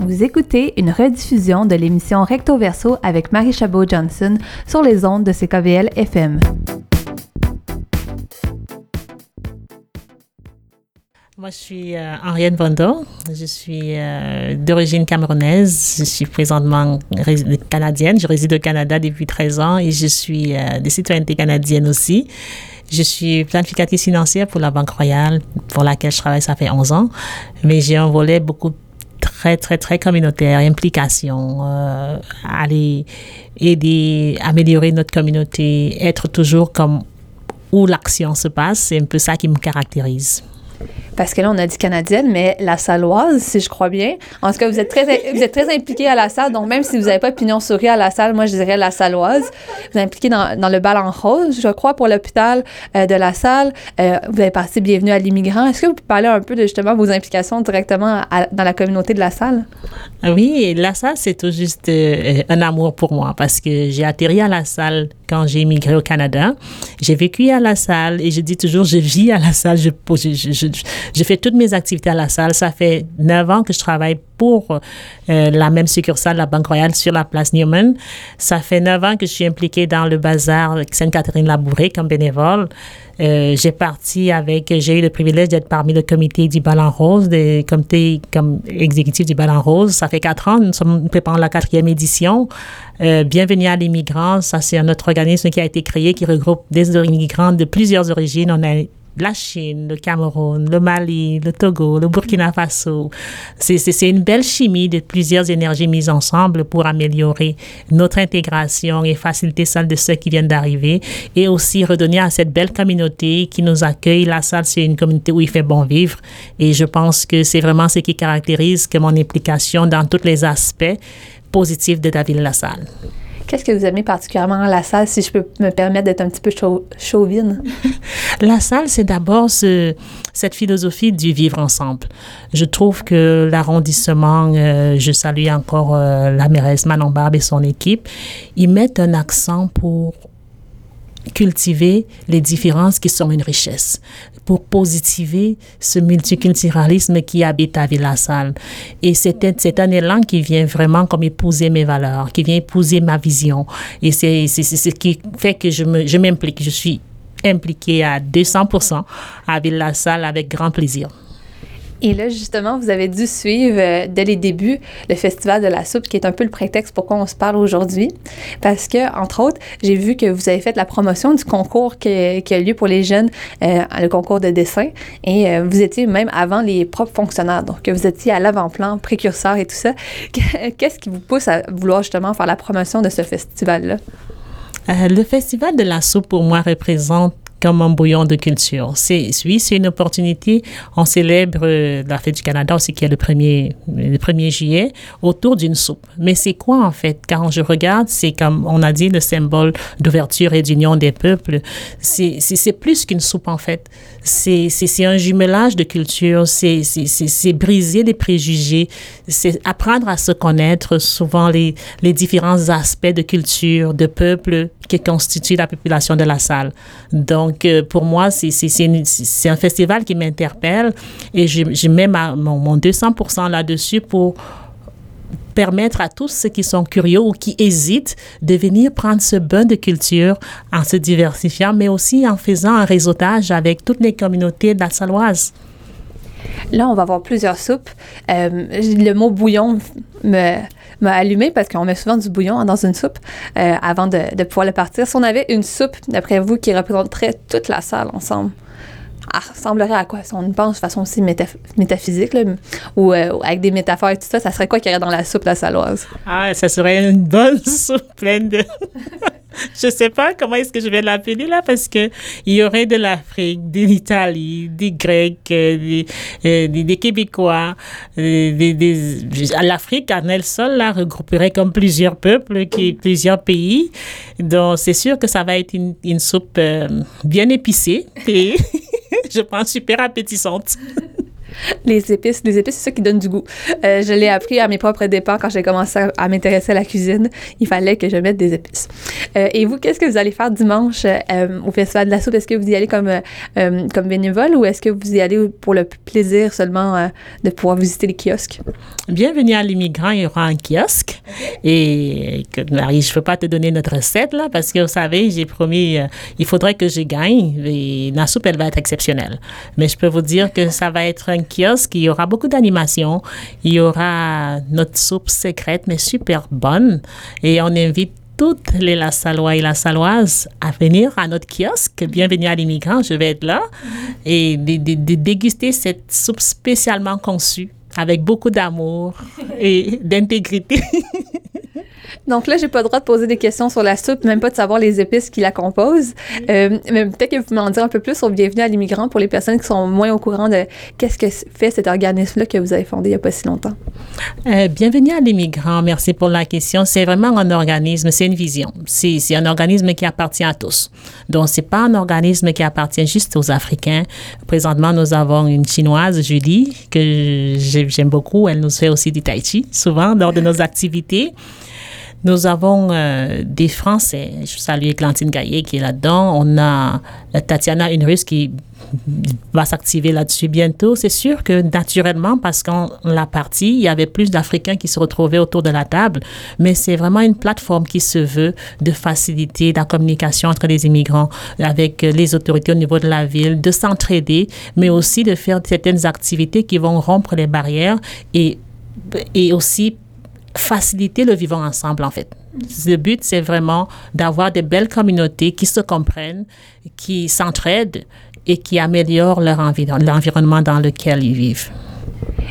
Vous écoutez une rediffusion de l'émission Recto Verso avec Marie Chabot-Johnson sur les ondes de CKVL FM. Moi, je suis euh, Henriette. Je suis euh, d'origine camerounaise. Je suis présentement canadienne. Je réside au Canada depuis 13 ans et je suis euh, de citoyenneté canadienne aussi. Je suis planificatrice financière pour la Banque Royale, pour laquelle je travaille, ça fait 11 ans. Mais j'ai un volet beaucoup très, très, très communautaire, implication, euh, aller aider, améliorer notre communauté, être toujours comme où l'action se passe. C'est un peu ça qui me caractérise parce que là, on a dit canadienne, mais la saloise, si je crois bien. En tout cas, vous êtes très, vous impliqué à la salle, donc même si vous n'avez pas pignon souris à la salle, moi, je dirais la saloise. Vous êtes impliqué dans, le bal en rose, je crois, pour l'hôpital euh, de la salle. Euh, vous avez passé Bienvenue à l'immigrant. Est-ce que vous pouvez parler un peu de justement vos implications directement dans la communauté de la salle? Ah oui, la salle, c'est tout juste euh, un amour pour moi parce que j'ai atterri à la salle quand j'ai immigré au Canada. J'ai vécu à la salle et je dis toujours, je vis à la salle. Je fais toutes mes activités à la salle. Ça fait neuf ans que je travaille pour euh, la même succursale, la Banque Royale, sur la place Newman. Ça fait neuf ans que je suis impliquée dans le bazar Sainte-Catherine-Labouré comme bénévole. Euh, j'ai parti avec, j'ai eu le privilège d'être parmi le comité du Ballon Rose, des comités comme exécutif du Ballon Rose. Ça fait quatre ans, nous sommes préparant la quatrième édition. Euh, Bienvenue à l'immigrant, ça c'est un autre organisme qui a été créé qui regroupe des immigrants de plusieurs origines. La Chine, le Cameroun, le Mali, le Togo, le Burkina Faso. C'est une belle chimie de plusieurs énergies mises ensemble pour améliorer notre intégration et faciliter celle de ceux qui viennent d'arriver et aussi redonner à cette belle communauté qui nous accueille. La salle, c'est une communauté où il fait bon vivre et je pense que c'est vraiment ce qui caractérise que mon implication dans tous les aspects positifs de David Lassalle. Qu'est-ce que vous aimez particulièrement à la salle, si je peux me permettre d'être un petit peu chauvine? la salle, c'est d'abord ce, cette philosophie du vivre ensemble. Je trouve que l'arrondissement, euh, je salue encore euh, la mairesse Manon Barbe et son équipe, ils mettent un accent pour cultiver les différences qui sont une richesse, pour positiver ce multiculturalisme qui habite à Villassal. Et c'est un élan qui vient vraiment comme épouser mes valeurs, qui vient épouser ma vision. Et c'est ce qui fait que je m'implique. Je, je suis impliquée à 200% à Villassal avec grand plaisir. Et là, justement, vous avez dû suivre euh, dès les débuts le Festival de la soupe, qui est un peu le prétexte pourquoi on se parle aujourd'hui. Parce que, entre autres, j'ai vu que vous avez fait la promotion du concours qui, a lieu pour les jeunes, euh, le concours de dessin. Et euh, vous étiez même avant les propres fonctionnaires. Donc, vous étiez à l'avant-plan, précurseur et tout ça. Qu'est-ce qui vous pousse à vouloir justement faire la promotion de ce festival-là? le Festival de la soupe, pour moi, représente comme un bouillon de culture. C'est, oui, c'est une opportunité. On célèbre euh, la fête du Canada aussi qui est le 1er, le 1er juillet autour d'une soupe. Mais c'est quoi en fait? Quand je regarde, c'est comme on a dit le symbole d'ouverture et d'union des peuples. C'est, c'est, plus qu'une soupe en fait. C'est, c'est, un jumelage de culture. C'est, c'est, c'est, c'est briser les préjugés. C'est apprendre à se connaître souvent les, les différents aspects de culture, de peuple qui constituent la population de la salle. Donc, donc, euh, pour moi, c'est un festival qui m'interpelle et je, mets mon, mon 200% là-dessus pour permettre à tous ceux qui sont curieux ou qui hésitent de venir prendre ce bain de culture en se diversifiant, mais aussi en faisant un réseautage avec toutes les communautés de la Saloise. Là, on va avoir plusieurs soupes. Euh, le mot bouillon me m'a allumé parce qu'on met souvent du bouillon dans une soupe euh, avant de, de, pouvoir le partir. Si on avait une soupe, d'après vous, qui représenterait toute la salle ensemble, ressemblerait à quoi? Si on pense de façon aussi métaphysique, ou euh, avec des métaphores et tout ça, ça serait quoi qu'il y dans la soupe la saloise? Ah, ça serait une bonne soupe pleine de... je sais pas comment est-ce que je vais l'appeler là parce que il y aurait de l'Afrique, de l'Italie, des Grecs, euh, des, euh, des, Québécois, des, des l'Afrique en elle seule là regrouperait comme plusieurs peuples, plusieurs pays. Donc c'est sûr que ça va être une soupe bien épicée et je pense super appétissante. Les épices, les épices, c'est ça qui donne du goût. Euh, je l'ai appris à mes propres dépens quand j'ai commencé à, m'intéresser à la cuisine. Il fallait que je mette des épices. Euh, et vous, qu'est-ce que vous allez faire dimanche euh, au Festival de la soupe? Est-ce que vous y allez comme, comme bénévole ou est-ce que vous y allez pour le plaisir seulement de pouvoir visiter les kiosques? Bienvenue à l'immigrant, il y aura un kiosque. Et Marie, je ne peux pas te donner notre recette là parce que vous savez, j'ai promis, il faudrait que je gagne et la soupe, elle va être exceptionnelle. Mais je peux vous dire que ça va être un kiosque, il y aura beaucoup d'animation, il y aura notre soupe secrète, mais super bonne. Et on invite toutes les La Salois et La Saloises à venir à notre kiosque. Bienvenue à l'immigrant, je vais être là. Et de déguster cette soupe spécialement conçue avec beaucoup d'amour et d'intégrité. Donc là, j'ai pas le droit de poser des questions sur la soupe, même pas de savoir les épices qui la composent. Euh, mais peut-être que vous m'en dire un peu plus sur Bienvenue à l'immigrant pour les personnes qui sont moins au courant de qu'est-ce que fait cet organisme-là que vous avez fondé il y a pas si longtemps. Euh, Bienvenue à l'immigrant. Merci pour la question. C'est vraiment un organisme, c'est une vision. C'est un organisme qui appartient à tous. Donc, c'est pas un organisme qui appartient juste aux Africains. Présentement, nous avons une Chinoise, Julie, que j'aime beaucoup. Elle nous fait aussi du tai chi, souvent, lors de nos activités. Nous avons euh, des Français. Je salue Clantine Gaillet qui est là-dedans. On a euh, Tatiana, une Russe qui va s'activer là-dessus bientôt. C'est sûr que naturellement, parce qu'on l'a partie, il y avait plus d'Africains qui se retrouvaient autour de la table, mais c'est vraiment une plateforme qui se veut de faciliter la communication entre les immigrants avec les autorités au niveau de la ville, de s'entraider, mais aussi de faire certaines activités qui vont rompre les barrières et, et aussi faciliter le vivant ensemble, en fait. Le but, c'est vraiment d'avoir des belles communautés qui se comprennent, qui s'entraident et qui améliorent leur l'environnement dans lequel ils vivent.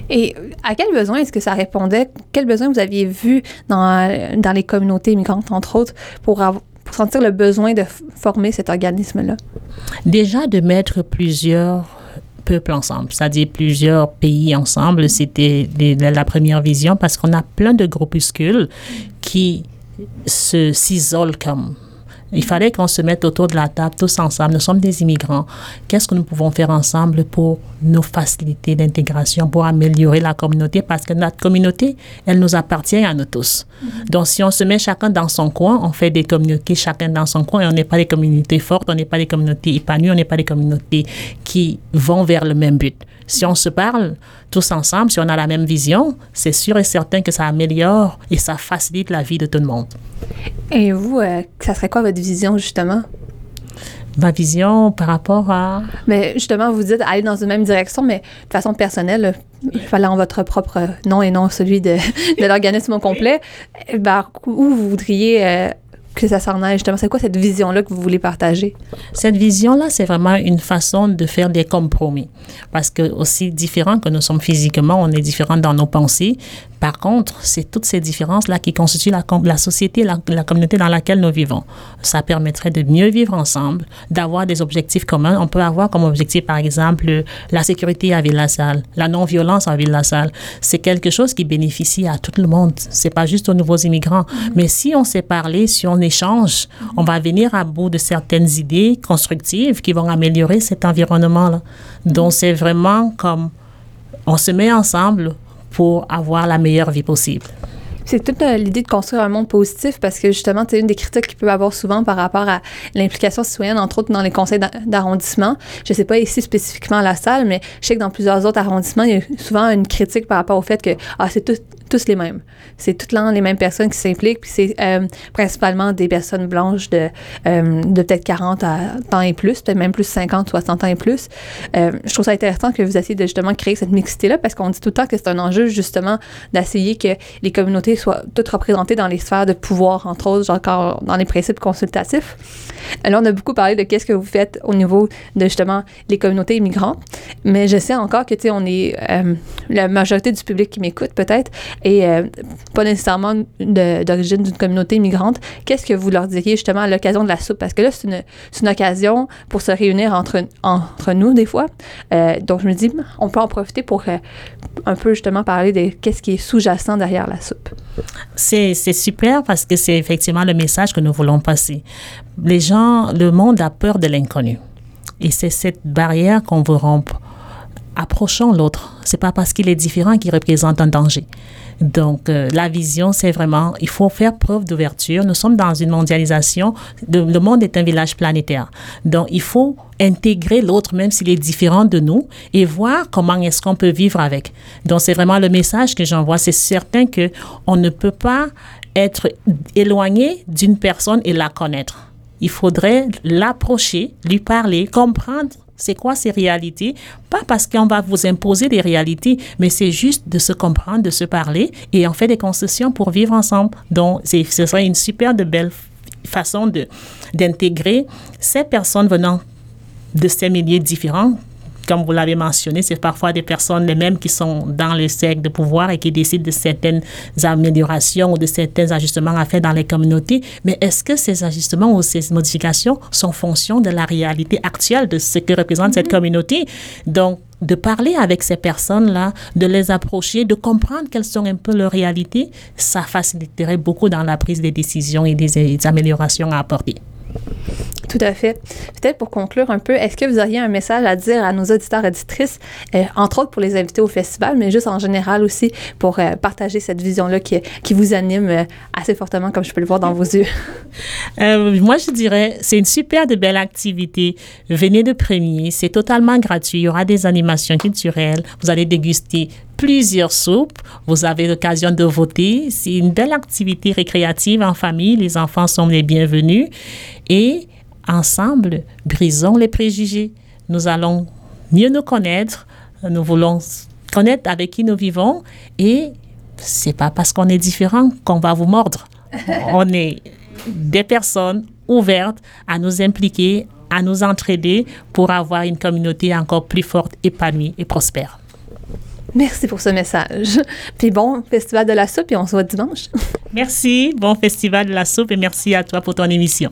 Et à quel besoin est-ce que ça répondait? Quel besoin vous aviez vu dans, dans les communautés immigrantes, entre autres, pour, pour sentir le besoin de former cet organisme-là? Déjà, de mettre plusieurs peuples ensemble, c'est-à-dire plusieurs pays ensemble. C'était la première vision parce qu'on a plein de groupuscules qui s'isolent comme il fallait qu'on se mette autour de la table tous ensemble. Nous sommes des immigrants. Qu'est-ce que nous pouvons faire ensemble pour nous faciliter l'intégration, pour améliorer la communauté? Parce que notre communauté, elle nous appartient à nous tous. Mm-hmm. Donc, si on se met chacun dans son coin, on fait des communautés chacun dans son coin et on n'est pas des communautés fortes, on n'est pas des communautés épanouies, on n'est pas des communautés qui vont vers le même but. Si on se parle tous ensemble, si on a la même vision, c'est sûr et certain que ça améliore et ça facilite la vie de tout le monde. Et vous, euh, ça serait quoi votre vision justement? Ma vision par rapport à... Mais justement, vous dites aller dans une même direction, mais de façon personnelle, il fallait en votre propre nom et non celui de, de l'organisme au complet. Ben, où vous voudriez euh, que ça s'en aille justement? C'est quoi cette vision-là que vous voulez partager? Cette vision-là, c'est vraiment une façon de faire des compromis. Parce que aussi différent que nous sommes physiquement, on est différent dans nos pensées. Par contre, c'est toutes ces différences-là qui constituent la, la société, la, la, communauté dans laquelle nous vivons. Ça permettrait de mieux vivre ensemble, d'avoir des objectifs communs. On peut avoir comme objectif, par exemple, la sécurité à Ville-la-Salle, la non-violence à Ville-la-Salle. C'est quelque chose qui bénéficie à tout le monde. C'est pas juste aux nouveaux immigrants. Mm-hmm. Mais si on s'est parlé, si on on va venir à bout de certaines idées constructives qui vont améliorer cet environnement-là. Donc, c'est vraiment comme on se met ensemble pour avoir la meilleure vie possible. C'est toute euh, l'idée de construire un monde positif parce que justement, c'est une des critiques qu'il peut avoir souvent par rapport à l'implication citoyenne, entre autres dans les conseils d'arrondissement. Je ne sais pas ici spécifiquement à la salle, mais je sais que dans plusieurs autres arrondissements, il y a souvent une critique par rapport au fait que ah, c'est tout, tous les mêmes. C'est toutes les mêmes personnes qui s'impliquent, puis c'est euh, principalement des personnes blanches de, euh, de peut-être 40 ans et plus, peut-être même plus 50, 60 ans et plus. Je trouve ça intéressant que vous essayez de justement créer cette mixité-là parce qu'on dit tout le temps que c'est un enjeu justement d'essayer que les communautés soient toutes représentées dans les sphères de pouvoir, entre autres, genre dans les principes consultatifs. Alors, on a beaucoup parlé de qu'est-ce que vous faites au niveau de justement les communautés immigrantes, mais je sais encore que, tu sais, on est la majorité du public qui m'écoute peut-être et euh, pas nécessairement d'origine d'une communauté immigrante, qu'est-ce que vous leur diriez justement à l'occasion de la soupe? Parce que là, c'est une, une, occasion pour se réunir entre, entre nous des fois. Euh, donc, je me dis, on peut en profiter pour euh, un peu justement parler de qu'est-ce qui est sous-jacent derrière la soupe. C'est super parce que c'est effectivement le message que nous voulons passer. Les gens, le monde a peur de l'inconnu. Et c'est cette barrière qu'on veut rompre approchons l'autre. C'est pas parce qu'il est différent qu'il représente un danger. Donc, euh, la vision, c'est vraiment, il faut faire preuve d'ouverture. Nous sommes dans une mondialisation. le monde est un village planétaire. Donc, il faut intégrer l'autre, même s'il est différent de nous, et voir comment est-ce qu'on peut vivre avec. Donc, c'est vraiment le message que j'envoie. C'est certain que on ne peut pas être éloigné d'une personne et la connaître. Il faudrait l'approcher, lui parler, comprendre c'est quoi ces réalités? Pas parce qu'on va vous imposer des réalités, mais c'est juste de se comprendre, de se parler et on fait des concessions pour vivre ensemble. Donc, ce serait une super de belle façon d'intégrer ces personnes venant de ces milieux différents comme vous l'avez mentionné, c'est parfois des personnes les mêmes qui sont dans les cercles de pouvoir et qui décident de certaines améliorations ou de certains ajustements à faire dans les communautés. Mais est-ce que ces ajustements ou ces modifications sont fonction de la réalité actuelle de ce que représente cette mm-hmm. communauté? Donc, de parler avec ces personnes-là, de les approcher, de comprendre quelles sont un peu leurs réalités, ça faciliterait beaucoup dans la prise des décisions et des améliorations à apporter. Tout à fait. Peut-être pour conclure un peu, est-ce que vous auriez un message à dire à nos auditeurs et auditrices, euh, entre autres pour les inviter au festival, mais juste en général aussi pour euh, partager cette vision-là qui, qui, vous anime euh, assez fortement, comme je peux le voir dans vos yeux? moi, je dirais, c'est une super de belle activité. Venez de premier, c'est totalement gratuit. Il y aura des animations culturelles. Vous allez déguster plusieurs soupes. Vous avez l'occasion de voter. C'est une belle activité récréative en famille. Les enfants sont les bienvenus. Et ensemble, brisons les préjugés. Nous allons mieux nous connaître. Nous voulons connaître avec qui nous vivons. Et c'est pas parce qu'on est différent qu'on va vous mordre. On est des personnes ouvertes à nous impliquer, à nous entraider pour avoir une communauté encore plus forte, épanouie et prospère. Merci pour ce message. Puis bon Festival de la soupe et on se voit dimanche. Merci, bon Festival de la soupe et merci à toi pour ton émission.